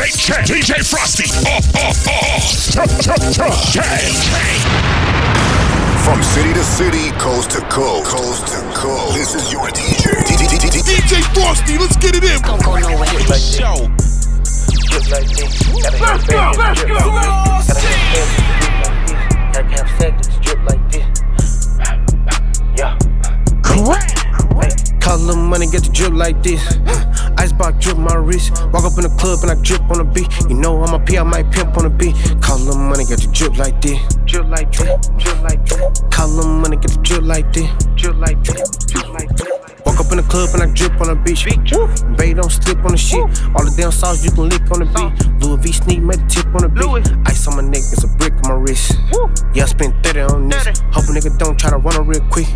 Fake check. DJ Frosty. Oh, oh, oh. oh. From city to city, coast to coast, coast to coast. This is your DJ. DJ Frosty, let's get it in. Don't go nowhere. like show. Drip like this. Let's go, let's go. Gotta have seconds, drip like this. Yeah. Call a little money, get the drip like this. Icebox drip my wrist. Walk up in the club and I drip on the beat. You know I'm a P, I might pimp on the beat. Call a little money, get the drip like this. Drip like this, drip like a little money, get the drip like this. Drip like this, drip like this. Walk up in the club and I drip on the beach. Babe, don't slip on the shit. All the damn sauce you can lick on the beat. Louis V sneak, made the tip on the beat. Ice on my neck, it's a brick on my wrist. Yeah, I spent 30 on this. Hope a nigga don't try to run her real quick.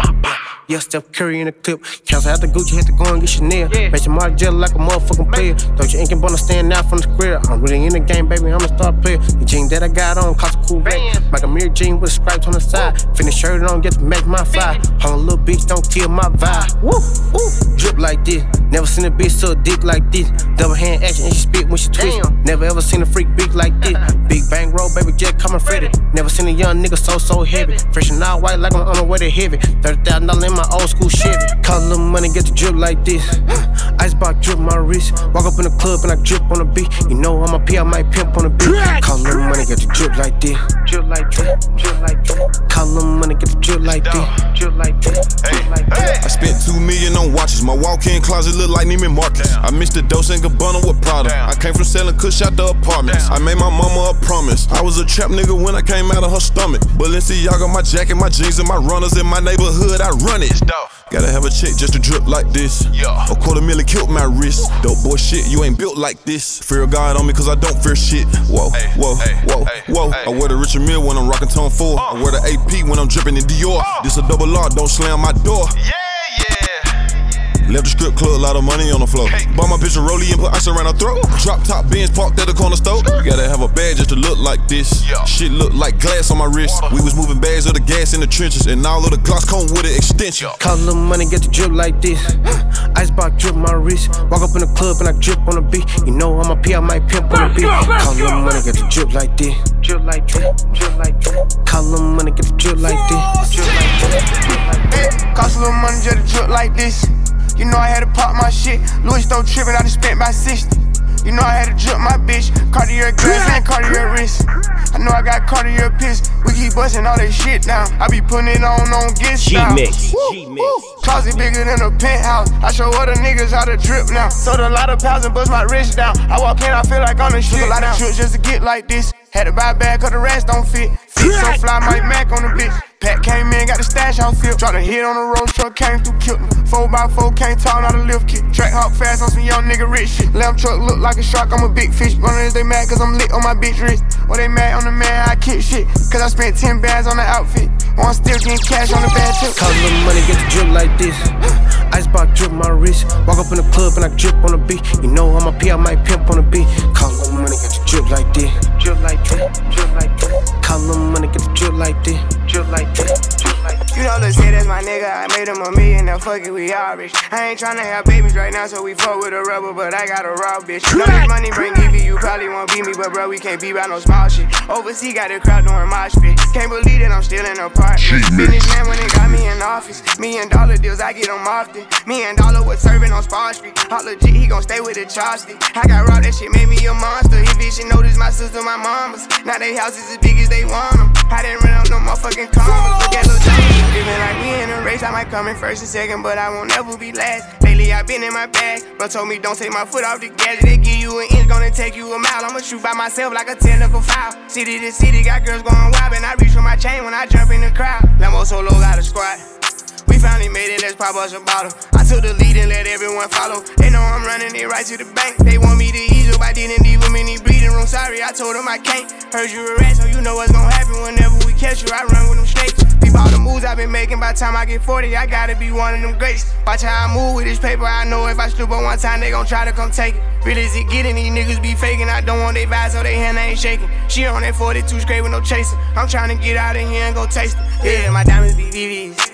Yeah, Steph Curry in the clip. Cancel out the Gucci, had to go and get Chanel. Match your mark jelly like a motherfucking player. Don't you ain't gonna stand out from the square. I'm really in the game, baby. I'm a star player. The jean that I got on cost a cool rate. Like a mirror jean with stripes on the side. Finish shirt on, get to make my fly. Hold a little bitch, don't kill my vibe. Woo, woo. Drip like this. Never seen a bitch so dick like this. Double hand action and she spit when she twist. Never ever seen a freak big like this. Uh-uh. Big bang roll, baby, Jack coming Freddy. Never seen a young nigga so, so heavy. Fresh and all white like I'm on the way to heavy. $30,000 in my old school Chevy. Call a little money, get the drip like this. Icebox drip my wrist. Walk up in the club and I drip on the beat. You know I'm a P, I might pimp on the beat. Call a little money, get the drip like this. Drip like this, drip like this. Call a little money, get the drip like this. Drip like this, drip like this. I spent two million on watches. My walk-in closet look like Neiman Marcus. I mixed the Dolce and Gabbana with Prada. I came from selling kush out the apartments. I made my mama a promise. I was a trap nigga when I came out of her stomach. Balenciaga, my jacket, my jeans, and my runners in my neighborhood. I run it. Gotta have a check just to drip like this. Yeah. A quarter million killed my wrist. Dope boy shit, you ain't built like this. Fear God on me cause I don't fear shit. Whoa, whoa, hey, whoa, hey, whoa. I wear the Richard Mille when I'm rocking Tom Ford. I wear the AP when I'm dripping in Dior. This a double R, don't slam my door. Yeah. Left the strip club, a lot of money on the floor. Hey. Bought my bitch a rollie and put ice around her throat. Drop top Benz parked at the corner store. You gotta have a bag just to look like this. Yeah. Shit look like glass on my wrist. We was moving bags of the gas in the trenches, and now all of the Glocks come with an extension. Call a little money, get the drip like this. Icebox drip my wrist. Walk up in the club and I drip on the beat. You know I'm a P, I might pimp on the beat. Call a little money, get the drip like this. Drip like this, drip like this. Call a little money, get the drip like this. Drip like this, drip like this. Hey, cost a little money just to drip like this. You know I had to pop my shit. Louis stole tripping, I just spent by 60. You know I had to drip my bitch. Cartier glass and Cartier wrist. I know I got Cartier piss. We keep busting all that shit down. I be putting it on on get style. G-Mix, G-Mix. Closet bigger than a penthouse. I show other niggas how to drip now. Sold a lot of pounds and bust my wrist down. I walk in, I feel like I'm the shit. a lot of trips just to get like this. Had to buy a bag cause the rest don't fit. Fit so fly, Mike Mac on the bitch. Pat came in, got the stash out field. Dropped a hit on the road truck, came through, killed him. 4x4 came tall, not a lift kit. Trackhawk fast on some young nigga rich shit. Lamb truck look like a shark, I'm a big fish. Runners, they mad cause I'm lit on my bitch wrist. Or they mad on the man, I kick shit. Cause I spent 10 bands on the outfit. Or I'm still getting cash on the bad tip. Call a little money, get the drip like this. Icebox drip my wrist. Walk up in the club and I drip on the beat. You know I'm a P, I might pimp on the beat. Call little money, get the drip like this. Drip like this, drip like this. Call little money, get the drip like this. Drip like this, drip like this. You know, let's say that's my nigga. I made him a million, now fuck it, we all rich. I ain't tryna have babies right now, so we fuck with a rubber, but I got a raw bitch. Know this money bring Evie, you probably won't beat me, but bro, we can't be by no small shit. Overseas got the crowd doing my shit. Can't believe that I'm still in a part. Finish man when they got me in office. Me and Dollar deals, I get them often. Me and Dollar was serving on Spar Street. Hot legit, he gon' stay with the chopstick. I got raw, that shit made me a monster. If bitch should notice my sister, my mamas. Now they houses as big as they want them. I didn't run up no motherfucking commas. Look at. Living like we in a race, I might come in first and second, but I won't ever be last. Lately I've been in my bag, but told me don't take my foot off the gas. They give you an inch, gonna take you a mile. I'ma shoot by myself like a technical foul. City to city, got girls going wild, and I reach for my chain when I jump in the crowd. Lambo solo got a squad. We finally made it, let's pop us a bottle. I took the lead and let everyone follow. They know I'm running it right to the bank. They want me to ease up, I didn't leave them breathing room. Sorry, I told them I can't. Heard you a rat, so you know what's gonna happen whenever we catch you. I run with them snakes. Peep all the moves I've been making. By time I get 40, I gotta be one of them greats. Watch how I move with this paper. I know if I slip on one time, they gon' try to come take it. Real as it getting, these niggas be faking. I don't want they vibes, so they hand ain't shaking. She on that 42 straight with no chaser. I'm trying to get out of here and go taste it. Yeah, my diamonds be VVs.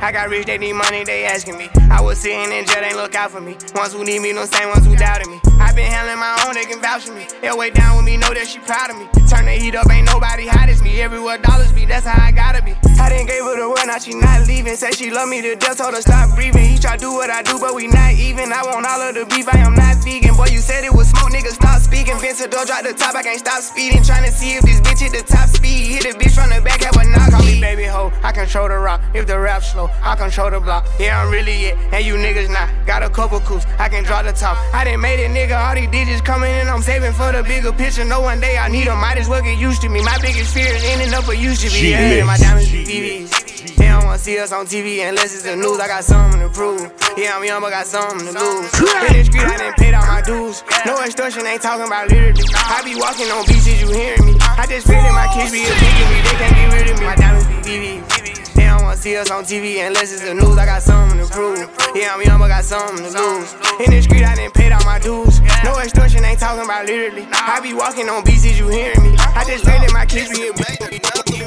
I got rich, they need money, they asking me. I was sitting in jail, they look out for me. Ones who need me, no same ones who doubted me. I been handling my own, they can vouch for me. They'll way down with me, know that she proud of me. Turn the heat up, ain't nobody hot as me. Everywhere dollars be, that's how I gotta be. I didn't gave her the word, now she not leaving. Say she love me to death, told her stop breathing. He try do what I do, but we not even. I want all of the beef, I am not vegan. Boy, you said it was smoke, nigga, stop speaking. Vince Vincent door drop the top, I can't stop speeding. Trying to see if this bitch hit the top speed. Hit a bitch from the back, have a knock. Call me baby hoe, I control the rock. If the rap slow, I control the block. Yeah, I'm really it, and you niggas not. Got a couple coups, I can drop the top. I done made it, nigga, all these digits coming in. I'm saving for the bigger picture. No one day I need them, might as well get used to me. My biggest fear is ending up a used to be. Yeah, my diamonds be VVs. They don't wanna see us on TV unless it's the news. I got something to prove. Yeah, I'm young, but got something to lose. In the street, I didn't pay all my dues. No extortion, ain't talking about literally. I be walking on beaches, you hearing me? I just pray that my kids be a bigger me. They can't get rid of me. My diamonds be VVs. They don't wanna see us on TV unless it's the news. I got something to prove. Yeah, I'm young, but got something to lose. In the street, I didn't pay all my dues. No extortion, ain't talking about literally. I be walking on beaches, you hearing me? I just that my kids be a bigger me.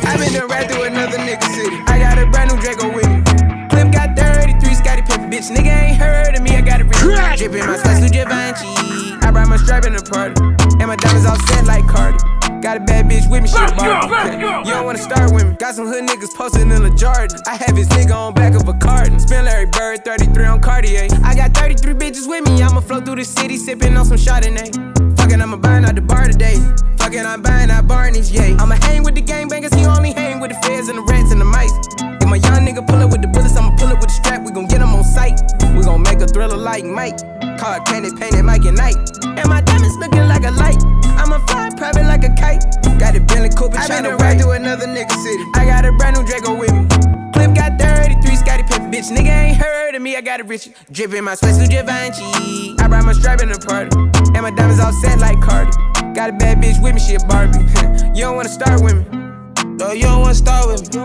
I been done right through another nigga city. I got a brand new Draco with me. Clip got 33, Scottie Pippen, bitch. Nigga ain't heard of me, I got a rich. Drippin' my sweats through Givenchy. I brought my strap in the party. And my diamonds all set like Cardi. Got a bad bitch with me, she a Barbie. You don't wanna start with me. Got some hood niggas posted in a Jordan. I have his nigga on back of a carton. Spin Larry Bird, 33 on Cartier. I got 33 bitches with me. I'ma flow through the city, sippin' on some Chardonnay. Fuckin', I'ma buy out the bar today. Fuckin', I'm buying out Barney's, yeah. I'ma hang with the gangbangers, he only hang with the feds and the rats nigga pull up with the bullets, I'ma pull up with the strap. We gon' get him on sight. We gon' make a thriller like Mike. Car candy painted Mike and Night. And my diamonds looking like a light. I'ma fly private like a kite. Got a Bentley Cooper trying to ride to another nigga city. I got a brand new Draco with me. Clip got 33, Scottie Pippen, bitch. Nigga ain't heard of me, I got a rich. Drippin' my sweats through Givenchy. I brought my strap in the party. And my diamonds all set like Cardi. Got a bad bitch with me, she a Barbie. you don't wanna start with me. No, you don't wanna start with me.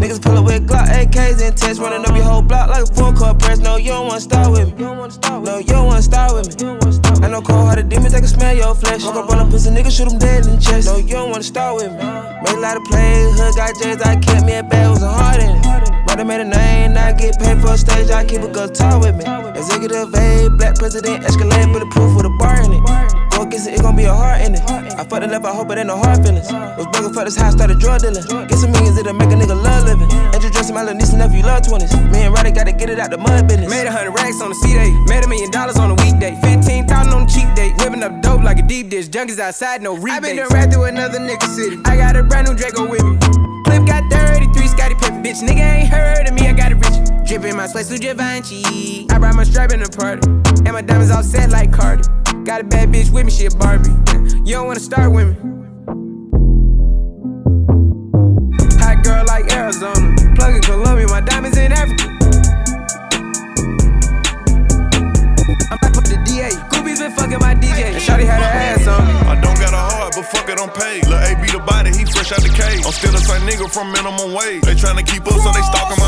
Niggas pull up with Glock AKs and tests, running up your whole block like a full court press. No, you don't wanna start with me. No, you don't wanna start with me. I know cold hearted demons, they can smell your flesh. Walk up on a pussy nigga, shoot him dead in the chest. No, you don't wanna start with me. Made a lot of plays, hood got J's, I kept me a bag, was a heart in it. Brother made a name, now I get paid for a stage, I keep a talk with me. Executive A, black president, escalate, bulletproof with a bar in it. Go against it, it gon' be a heart in it. I fucked the left, I hope it ain't no hard feelings. Was begging for this house, started drug dealing. Get some millions, it'll make a nigga love living. Introducing my little niece and nephew, love 20s. Me and Roddy gotta get it out the mud business. Made a hundred racks on the C day. Made a million dollars on a weekday. 15,000 on the cheap day. Whipping up dope like a deep dish. Junkies outside, no rebates. I been done right through another nigga city. I got a brand new Draco with me. Clip got 33, Scottie Pippen, bitch. Nigga ain't heard of me, I got a rich. Drippin' my sweats through Givenchy. I brought my strap in the party. And my diamonds all set like Cardi. Got a bad bitch with me, she a Barbie. You don't wanna start with me. Like Arizona. Plug in Colombia, my diamonds in Africa. I'm back with the DA. Groupies been fucking my DJ. And Shawty had her ass on me. I don't got a heart, but fuck it, I'm paid. Lil' A be the body, he fresh out the cage. I'm still the same nigga from minimum wage. They tryna keep up, so they stalking my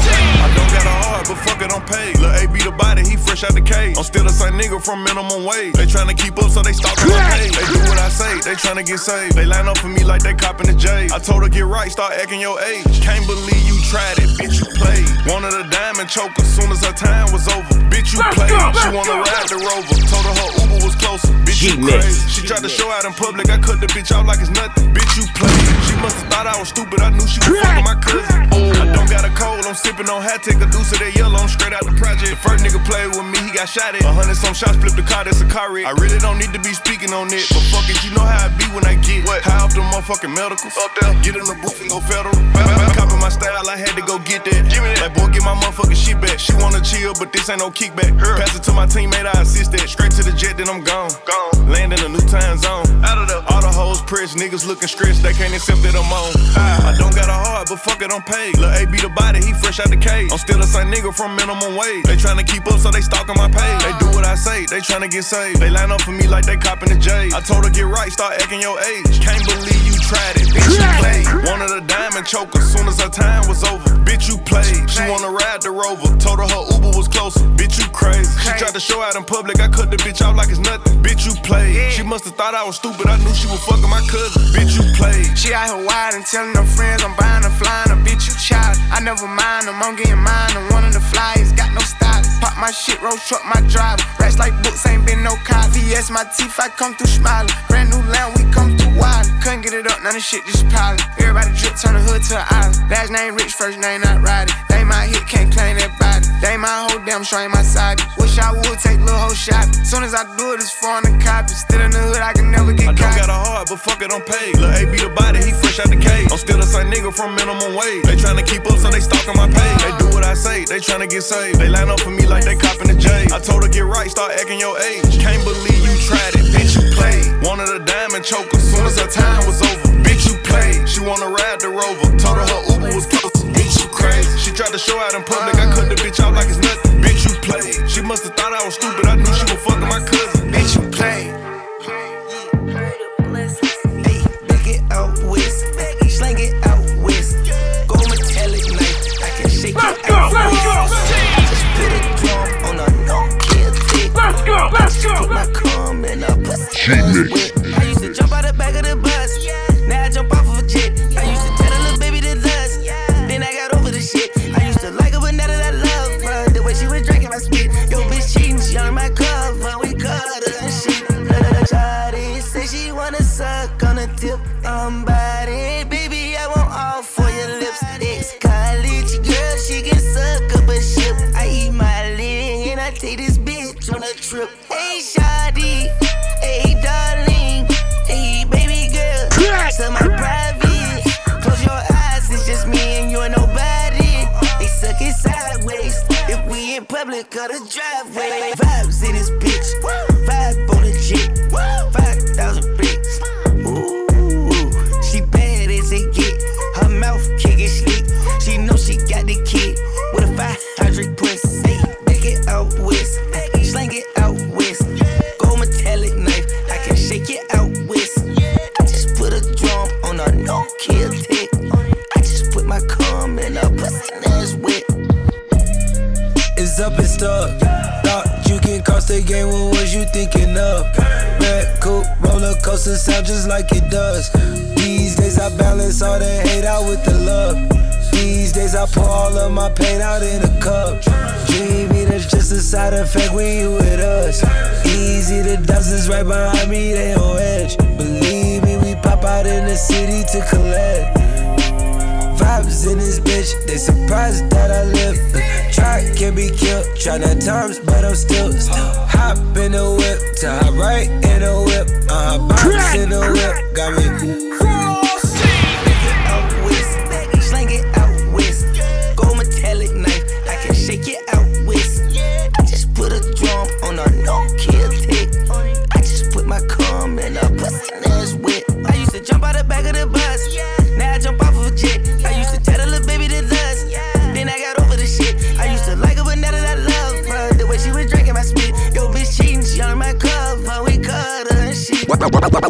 fresh out the cage. I'm still the same nigga from minimum wage. They tryna keep up, so they stalking my page. They do what I say, they tryna get saved. They line up for me like they copping the J. I told her get right, start acting your age. Can't believe you tried it, bitch, you played. Wanted a diamond choke as soon as her time was over. Bitch, you played. She wanna ride the rover. Told her her Uber was closer. Bitch, you crazy. She tried to show out in public. I cut the bitch out like it's nothing. Bitch, you played. She must have thought I was stupid. I knew she was fucking my cousin. I don't got a cold. I'm sipping on hat. Take a deuce of that yellow. I'm straight out the project. The first nigga played with me. He got shot at. A hundred some shots. Flipped the car. That's a car wreck. I really don't need to be speaking on it. But fuck it. You know how I be when I get what? High off the motherfucking medicals. Up there. Get in the booth and go federal. Copy my style. I had to go get that. Give me that. Like boy, get my motherfucking shit back. She wanna chill, but this ain't no kickback. Pass it to my teammate. I assist that. Straight to the jet. Then I'm gone. Gone. Land in a new time zone. Out of the all the hoes pressed. Niggas looking stressed. They can't accept that I'm on. Ah. I don't got a heart, but fuck it, I'm paid. Lil' A be the body, he fresh out the cage. I'm still the same nigga from minimum wage. They tryna keep up, so they stalking my page. They do what I say, they tryna get saved. They line up for me like they copping the J. I told her get right, start acting your age. Can't believe you tried it, bitch, you played. Wanted a diamond choker, as soon as her time was over. Bitch, you played. She wanna ride the rover. Told her her Uber was closer. Bitch, you crazy. She tried to show out in public, I cut the bitch out like it's nothing. Bitch, you played. She must've thought I was stupid, I knew she was fucking my cousin. Bitch, you played. She out here wild and telling her friends I'm buying her flying a bitch, you child. I never mind them, I'm getting mine. I'm one of the flyers, got no stylist. Pop my shit, roll truck, my driver. Racks like books, ain't been no cop. VS my teeth, I come through smiling. Brand new lamb, we come through wild. Couldn't get it up, none of shit just piling. Everybody drip, turn the hood to an island. Last name rich, first name not riding. They my hit, can't claim that body. They my whole damn show ain't my side. Wish I would take little whole shot. Soon as I do it, it's foreign the copy. Still in the hood, I can never get I don't caught. got a heart, but fuck it, I'm paid. Lil' A be the body, he fresh out the cage. I'm still the same nigga from minimum wage. They tryna keep up, so they stalking my page. They do what I say, they tryna get saved. They line up for me like they copping the J. I told her get right, start acting your age. Can't believe you tried it, bitch, you played. Wanted a diamond choker, soon as her time was over. Bitch, you played. She wanna ride the rover. Told her her Uber was close. Bitch, you crazy. She tried to show out in public, I cut the bitch out like it's nothing. Bitch, you played. She must've thought I was stupid, I knew she was a pussy. I used to jump out the back of the bus. Or the driveway. Vibes in this just like it does. These days I balance all the hate out with the love. These days I pour all of my pain out in a cup. Dreamy, that's just a side effect when you with us. Easy, the dozens right behind me, they on edge. Believe me, we pop out in the city to collect. Vibes in this bitch, they surprised that I live. Try can be killed, try the times, but I'm still, still hop in the whip, to hop right in the whip. Uh, box in the whip, got me.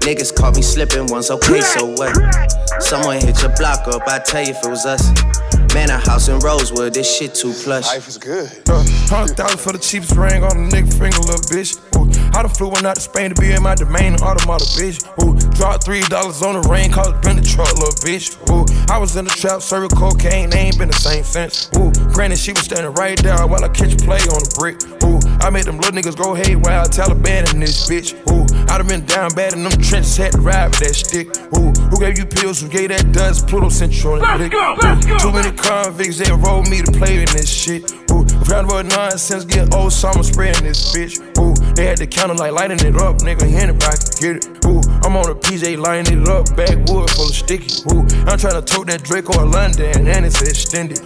Niggas caught me slipping once, okay, so what? Someone hit your block up, I tell you if it was us. Man, a house in Rosewood, this shit too plush. Life is good. Uh, Hundred thousand for the cheapest ring on the nigga finger, little bitch. Ooh, I done flew one out to Spain to be in my domain, automata, bitch. Ooh, dropped three dollars on the ring, called it been the truck, little bitch. Ooh, I was in the trap, serving cocaine, they ain't been the same since. Ooh, granted, she was standing right there while I catch a play on the brick. Ooh, I made them little niggas go haywire, Taliban in this bitch. Ooh, I done been down bad in them trenches, had to ride with that stick. Ooh, who gave you pills? Who gave that dust? Pluto you on that dick. Ooh, too many convicts that rolled me to play in this shit. Ooh, round about nonsense, get old summer spreading this bitch. Ooh, they had the counter like lighting it up, nigga. Anybody can get it. Ooh, I'm on a PJ lighting it up, backwood full of sticky. Ooh, I'm trying to tote that Draco in London, and it's extended.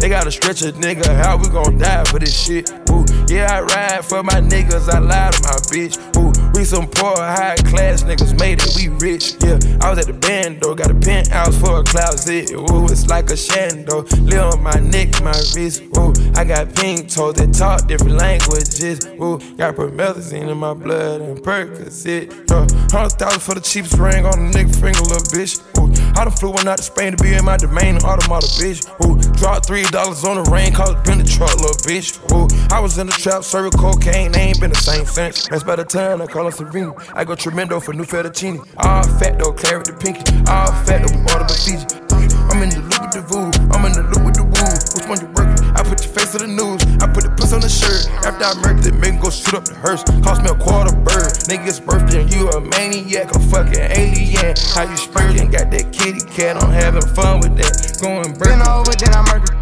They gotta stretch a nigga, how we gon' die for this shit? Ooh, yeah, I ride for my niggas, I lie to my bitch. Ooh, we some poor, high class niggas made it, we rich. Yeah, I was at the band though, got a penthouse for a closet. Ooh, it's like a shando, live on my neck, my wrist. Ooh, I got pink toes that talk different languages. Ooh, got promethazine in my blood and Percocet. Yeah, hundred thousand for the cheapest ring on the nigga finger, little bitch. Ooh, I done flew one out to Spain to be in my domain, automata, bitch. Ooh, dropped three dollars on the rain, cause it been the truck, little bitch. Ooh, I was in the trap, serving cocaine, they ain't been the same since. That's by the time I call her Serena. I go tremendo for new fettuccine. All fat though, claret the pinky. All fat though, we order the Fiji. I'm in the loop with the voo, I'm in the loop with the woo. Which one you working? I put your face to the news. I put the puss on the shirt. After I murdered it, make go shoot up the hearse. Cost me a quarter bird. Nigga's birthday and you a maniac, a fucking alien. How you spurting? Got that kitty cat, I'm having fun with that. Going Been burn. over, then I murder.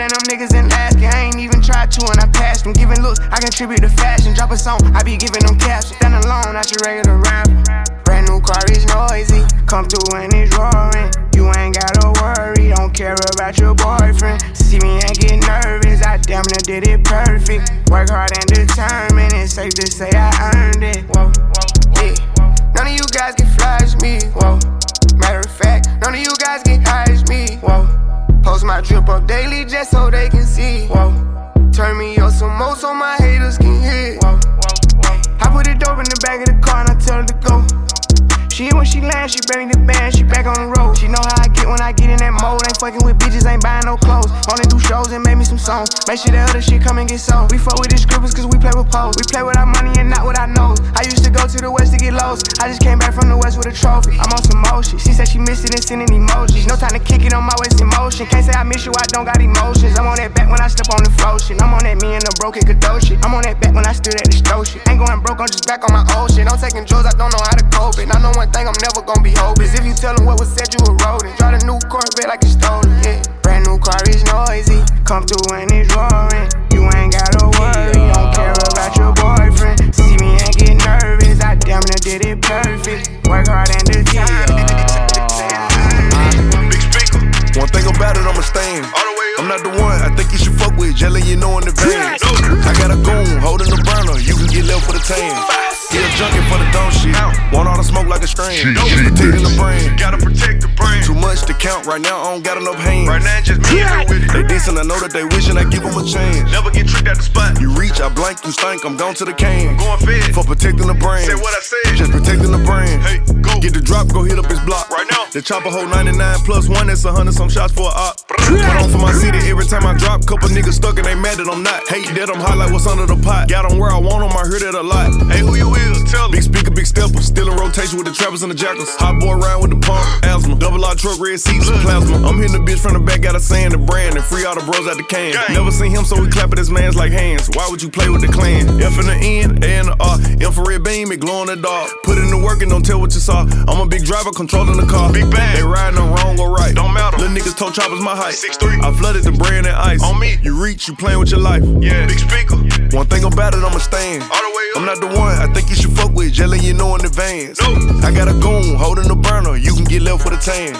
and them niggas last year. I ain't even tried to and I passed them. Giving looks, I contribute to fashion. Drop a song, I be giving them captions. Stand alone, not your regular rapper. Brand new car is noisy. Come through and it's roaring. You ain't gotta worry, don't care about your boyfriend. See me and get nervous, I damn near did it perfect. Work hard and determined, it's safe to say I earned it. Whoa, yeah. None of you guys can flash me. Whoa. Matter of fact, none of you guys. Whoa. My drip up daily just so they can see. Whoa. Turn me up some more so my haters can hear. Whoa. I put it dope in the back of the car and I tell her to go. She hit when she land, she bring the band, she back on the road. She know how I get when I get in that mode. Ain't fucking with bitches, ain't buying no clothes. Only do shows and make me some songs. Make sure that other shit come and get sold. We fuck with the scribbles cause we play with pose. We play with our money and not with our nose. I used to go to the west to get lows. I just came back from the west with a trophy. I'm on some motion. She said she missed it and sending emojis. No time to kick it on my waist in motion. Can't say I miss you, I don't got emotions. I'm on that back when I step on the flow shit. I'm on that me and the broken Kadoshi. I'm on that back when I stood at the stove shit. Ain't going broke, I'm just back on my old shit. I'm taking drugs, I don't know how to cope it. I know one thing, I'm never gonna be hopeless. If you tell them what was said, you eroding. Drive a new Corvette like it's stolen, yeah. Brand new car is noisy. Come through and it's roaring. You ain't gotta worry, you don't care about your boyfriend. See me and get nervous, I damn near did it perfect. Work hard and determined. Big strain. She- Just protecting the brain. Gotta protect the brain. Too much to count right now, I don't got enough hands. Right now, just me and her with it. They decent, I know that they wishing I give them a chance. Never get tricked at the spot. You reach, I blank, you stink, I'm gone to the cane. Going fed. For protecting the brain. Say what I said. Just protecting the brain. Hey, go. Get the drop, go hit up his block. Right now. The chopper hold 99 plus one, that's a hundred some shots for a op. Put on for my city every time I drop. Couple niggas stuck and they mad that I'm not. Hate that I'm hot like what's under the pot. Got 'em where I want 'em, I heard it a lot. Hey, who you is? tell 'em. Big speaker, big stepper. Still in rotation with the trappers and the jackals. Hot boy around with the pump, asthma. Double R truck, red seats, and plasma. I'm hitting the bitch from the back, got a saying the brand and free all the bros out the can. Never seen him, so we clap at his mans like hands. Why would you play with the clan? F in the end, A in the R. Infrared beam, it glow in the dark. Put in the work and don't tell what you saw. I'm a big driver controlling the car. Big bang. They riding on wrong or right. Don't matter. Niggas told choppers my height. 6'3". I flooded the brand and ice. On me. You reach, you playing with your life. Yeah, big speaker. One thing about it, I'ma stand. All the way up. I'm not the one I think you should fuck with, letting you know in advance. No. I got a goon holding the burner, you can get left with a tan.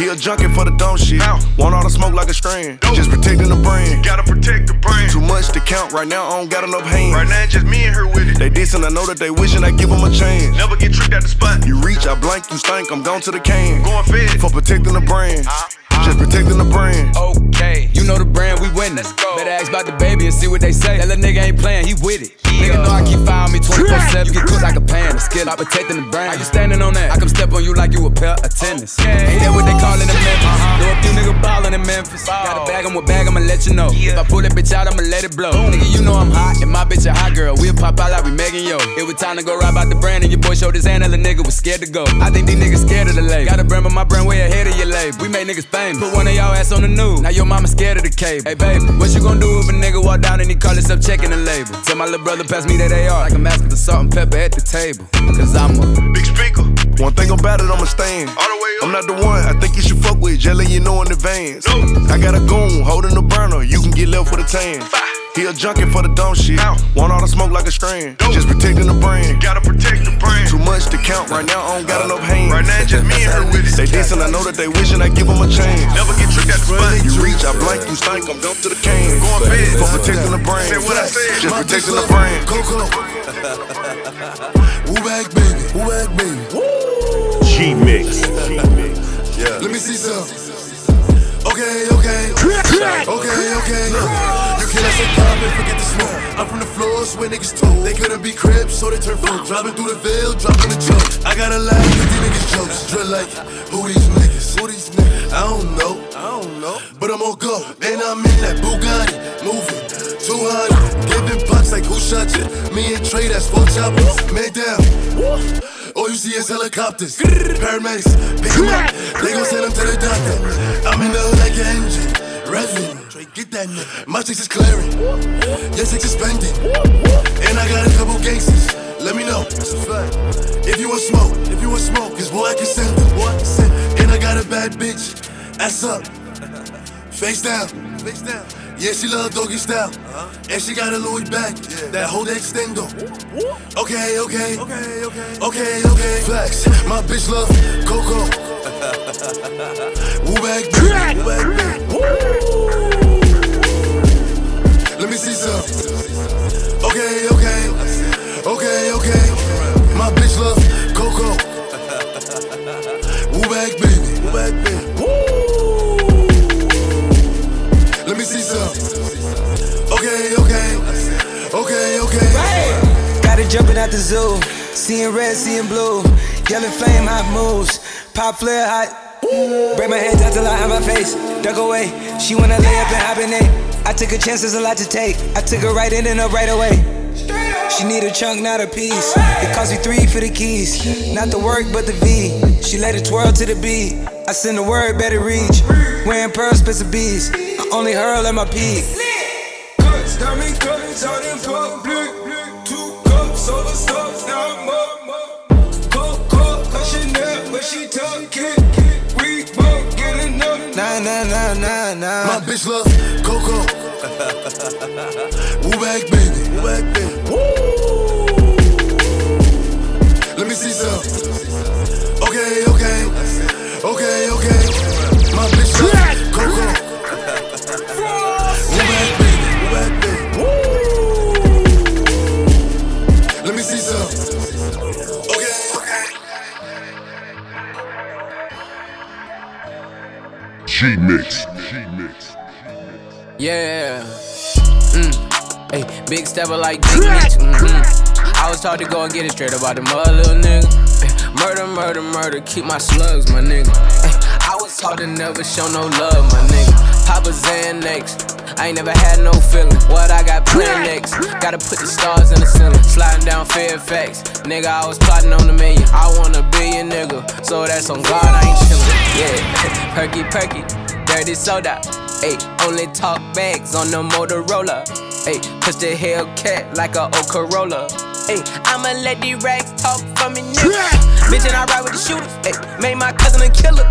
He a junkie for the dumb shit. How? Want all the smoke like a strand. Dope. Just protecting the brand. Gotta protect the brand. Too much to count right now, I don't got enough hands. Right now, it's just me and her with it. They dissing, I know that they wishing I give them a chance. Never get tricked at the spot. You reach, I blank, you stink, I'm gone to the can. Going fed. For protecting the brand. Uh-huh. Just protecting the brand. Okay, you know the brand, we winning. Better ask about the baby and see what they say. That little nigga ain't playing, he with it. Yeah. Nigga know I keep firing me 24 7. You get cooked like a pan, a skill, I'm protecting the brand. How you standing on that? I come step on you like you a pair of tennis. Okay. Ain't that what they call it in Memphis? Uh-huh. Know a few niggas ballin' in Memphis. Got a bag, I'm with bag, I'ma let you know. If I pull that bitch out, I'ma let it blow. Nigga, you know I'm hot, and my bitch a hot girl. We'll pop out like we Megan Yo. It was time to go ride about the brand, and your boy showed his hand, and the nigga was scared to go. I think these niggas scared of the label. Got a brand, but my brand way ahead of your label. We make niggas famous. Put one of y'all ass on the news. Now your mama scared of the cable. Hey baby, what you gonna do if a nigga walk down and he call himself checking the label? Tell my little brother pass me that AR like I'm asking for salt and pepper at the table. Cause I'm a Big speaker. One thing about it, I'ma stand. All the way up. I'm not the one I think you should fuck with, just letting you know in advance. No. I got a goon holding the burner, you can get left with a tan. He a junkie for the dumb shit. How? Want all the smoke like a strand. Dope. Just protecting the brand. Gotta protect the brand. Too much to count right now, I don't got enough hands. Right now, it's just me and her with it. They dissing, I know that they wishing I give them a chance. Never get tricked at the spot. You reach, I blank, you stink, I'm going to the can. Going fed. For protecting the brand. Said what I said. Just protecting the brand. Coco. Woo back, baby. Woo back, baby. Woo! G Mix. Yeah. Let me see some. Okay, okay. Okay, okay. You can't let some pop and forget the smoke. I'm from the floors where niggas told. They couldn't be cribs, so they turn folk. Driving through the veil, dropping the choke. I gotta laugh with these niggas jokes. Drill like, who these niggas? Who these niggas? I don't know. I don't know. But I'm on go. And I'm in that Bugatti. Moving. 200. Giving punch like who shot you? Me and Trey, that's four choppers. Man down. All you see is helicopters, paramedics, pick 'em up. They gon' send them to the doctor. I'm in the hood like an engine, revving. Get that nigga. My chicks is clearing, your chicks is spending. And I got a couple gangsters. Let me know. That's a fact. If you want smoke, if you want smoke, cause boy I can send them. Boy I can send. And I got a bad bitch. Ass up, face down, face down. Yeah, she love doggy style. Uh-huh. And she got a Louis bag. That whole extendo. Okay, okay. Okay, okay. Okay, okay. Flex. My bitch love Coco. Woo back. Woo back, baby. Let me see some. Okay, okay. Okay, okay. My bitch love Coco. Woo back, baby. Woo back, baby. Let me see some. Okay, okay. Okay, okay. Got it jumping out the zoo. Seeing red, seeing blue. Yellow flame, hot moves. Pop flare, hot. Break my head down till I have my face. Duck away. She wanna lay up and hibernate. I took a chance, there's a lot to take. I took her right in and up right away. She need a chunk, not a piece. It cost me three for the keys. Not the work, but the V. She let it twirl to the beat. I send the word, better reach. Wearing pearl, of bees. I only hurl at my peak. Cuts, diamond cuts out in public. Two cups, all stuff, now I'm. Coco, cause Chanel, when she tuck it. We both get enough. Nah, nah, nah, nah, nah. My bitch love Coco. Woo back, baby. Woo back, baby. Stepper like Big Meech. Mm-hmm. I was taught to go and get it straight about the mother, little nigga. Murder, murder, murder, keep my slugs, my nigga. I was taught to never show no love, my nigga. Papa Xanax. I ain't never had no feeling. What I got planned next? Gotta put the stars in the ceiling. Sliding down Fairfax. Nigga, I was plotting on the million. I want a billion, nigga. So that's on God, I ain't chillin'. Yeah, perky, perky, dirty soda. Ayy, only talk bags on the Motorola. Ayy, push the Hellcat like a old Corolla. Ayy, I'ma let these rags talk for me, nigga. Bitch, and I ride with the shooters. Ayy, made my cousin a killer.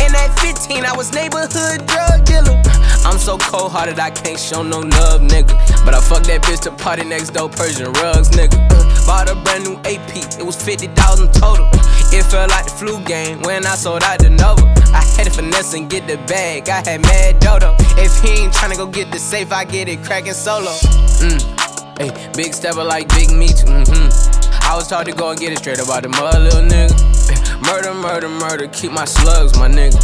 And at 15, I was neighborhood drug dealer. I'm so cold hearted, I can't show no love, nigga. But I fuck that bitch to party next door, Persian rugs, nigga. Bought a brand new AP, it was 50,000 total. It felt like the flu game when I sold out the Nova. I had to finesse and get the bag, I had mad dodo. If he ain't tryna go get the safe, I get it cracking solo. Mm. Hey, big stepper like Big Meech, mm-hmm. I was taught to go and get it straight about the mud, little nigga. Murder, murder, murder, keep my slugs, my nigga.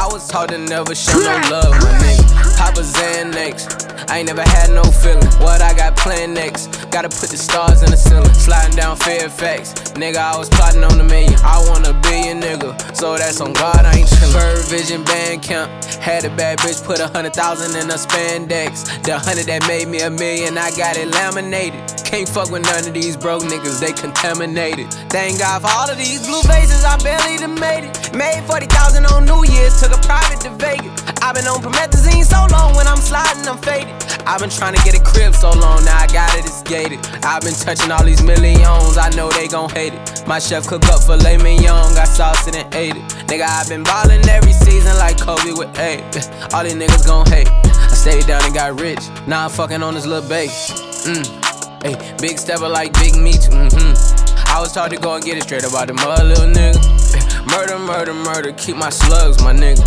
I was taught to never show no love, my nigga. Pop a Xanax. I ain't never had no feeling. What I got planned next? Gotta put the stars in the ceiling. Sliding down Fairfax. Nigga, I was plotting on the million. I want a billion, nigga. So that's on God, I ain't chillin'. Bird Vision Band Camp. Had a bad bitch put a hundred thousand in a spandex. The hundred that made me a million, I got it laminated. Can't fuck with none of these broke niggas, they contaminated. Thank God for all of these blue faces, I barely done made it. Made 40,000 on New Year's, took a private to Vegas. I've been on promethazine so long, when I'm sliding, I'm faded. I've been trying to get a crib so long, now I got it, it's gated. I've been touching all these millions, I know they gon' hate it. My chef cook up filet mignon, got sauce and ate it. Nigga, I've been ballin' every season like Kobe with eight. All these niggas gon' hate. I stayed down and got rich, now I'm fucking on this little bass. Mm. Hey, big stepper like Big Meech, mm-hmm. I was taught to go and get it straight about the mud, little nigga. Murder, murder, murder, keep my slugs, my nigga.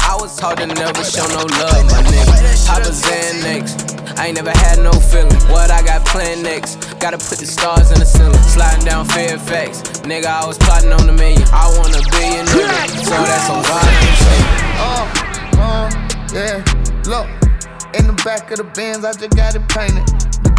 I was taught to never show no love, my nigga. Pop a Xanax. I ain't never had no feeling. What I got planned next? Gotta put the stars in the ceiling. Sliding down Fairfax. Nigga, I was plotting on the million. I want a billion, nigga. So that's on saying. Uh, uh, yeah. Look, in the back of the Benz, I just got it painted.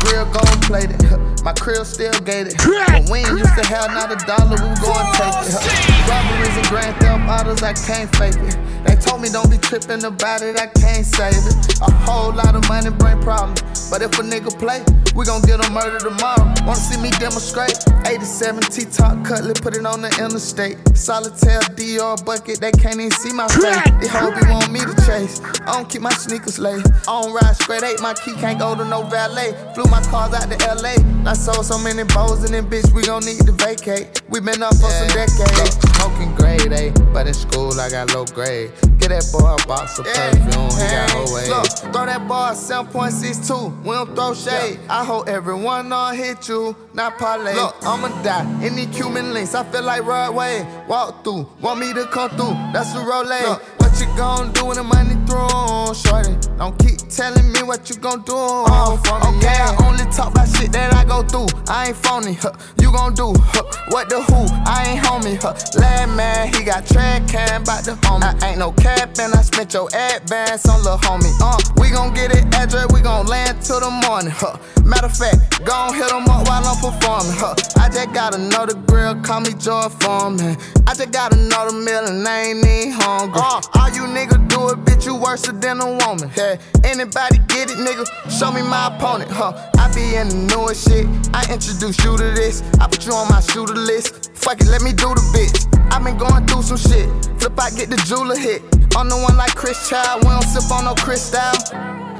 Grill gon' plated. My crib still gated. But we ain't used to have not a dollar, we go and take it. Robberies and grand theft autos, I can't fake it. They told me don't be tripping about it, I can't save it. A whole lot of money bring problems. But if a nigga play, we gon' get him murdered tomorrow. Wanna see me demonstrate? 87 T-top Cutlass, put it on the interstate. Solitaire DR bucket, they can't even see my face. They hope he want me to chase. I don't keep my sneakers late. I don't ride straight eight, my key can't go to no valet. Flew my cars out to LA. I sold so many bows in them bitch, we gon' need to vacate. We been up for some decades. Smoking grade A, but in school I got low grade. Get that boy a box of perfume, he got whole way. Look, throw that boy 7.62, we don't throw shade. I hope everyone on hit you, not parlay. Look, I'ma die in these Cuban links, I feel like Rod Wave. Walk through, want me to come through, that's the. Look, what you gon' do when the money through, shorty? Don't keep telling me what you gon' do. Uh, okay, I only talk about shit that I go through. I ain't phony, huh? You gon' do huh? what the who? I ain't homie, huh? Lad man, he got track cam about the homie. I ain't no cap and I spent your advance on lil' homie. Uh, we gon' get it address, we gon' land till the morning, huh? Matter of fact, gon' hit 'em up while I'm performing, huh? I just gotta know the grill, call me George Foreman. I just gotta know the mill and I ain't even hungry. Uh, all you niggas do it, bitch, you worse than a woman. Hey, anybody get it, nigga? Show me my opponent, huh? I be in the newest shit. I introduce you to this. I put you on my shooter list. Fuck it, let me do the bitch. I been going through some shit. Flip out, get the jeweler hit. On the one like Chris Child, we don't sip on no Cristal.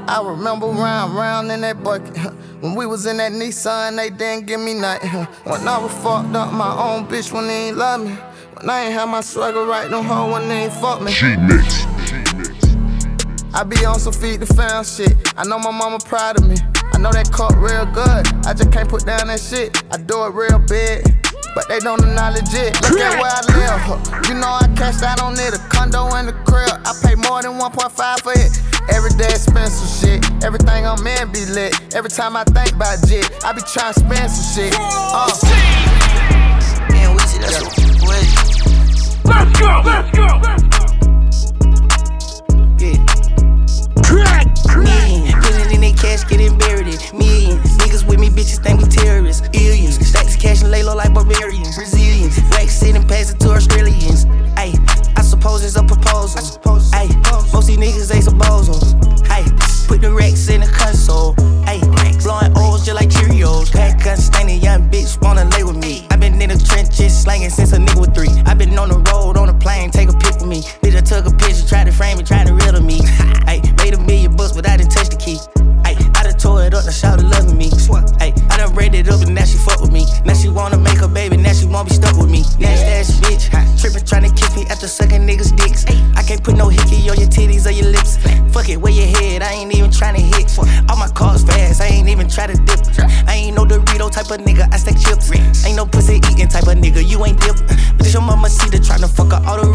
I remember round, round in that bucket. When we was in that Nissan, they didn't give me nothing. When I was fucked up, my own bitch when they ain't love me. When I ain't have my swagger right, no hoe when they ain't fuck me. She mix. I be on some feed the fam shit. I know my mama proud of me. I know that cut real good. I just can't put down that shit. I do it real big. But they don't acknowledge it. Look at where I live. huh. You know I cashed out on it. A condo in the crib. I pay more than 1.5 for it. Every day expensive shit. Everything I'm in be lit. Every time I think about jit, I be trying to spend some shit. Uh. Man, we see that's Let's go. Let's go. Putting in their cash, getting buried in millions. Niggas with me, bitches think we terrorists. Cash and lay low like barbarians. Brazilians. Wax it and pass it to Australians. Ayy, proposals of proposals. Hey, most these niggas ain't some bozos. Hey, put the racks in the console. Hey, blowing O's just like Cheerios. Pack gun stained, young bitch wanna lay with me. I been in the trenches slanging since a nigga was three. I been on the road, on the plane, take a pic with me. Nigga took a picture, tried to frame it, tried to riddle me. type of nigga, I stack chips. Ain't no pussy eating type of nigga, you ain't dip. Bitch, your mama see the tryna fuck her all the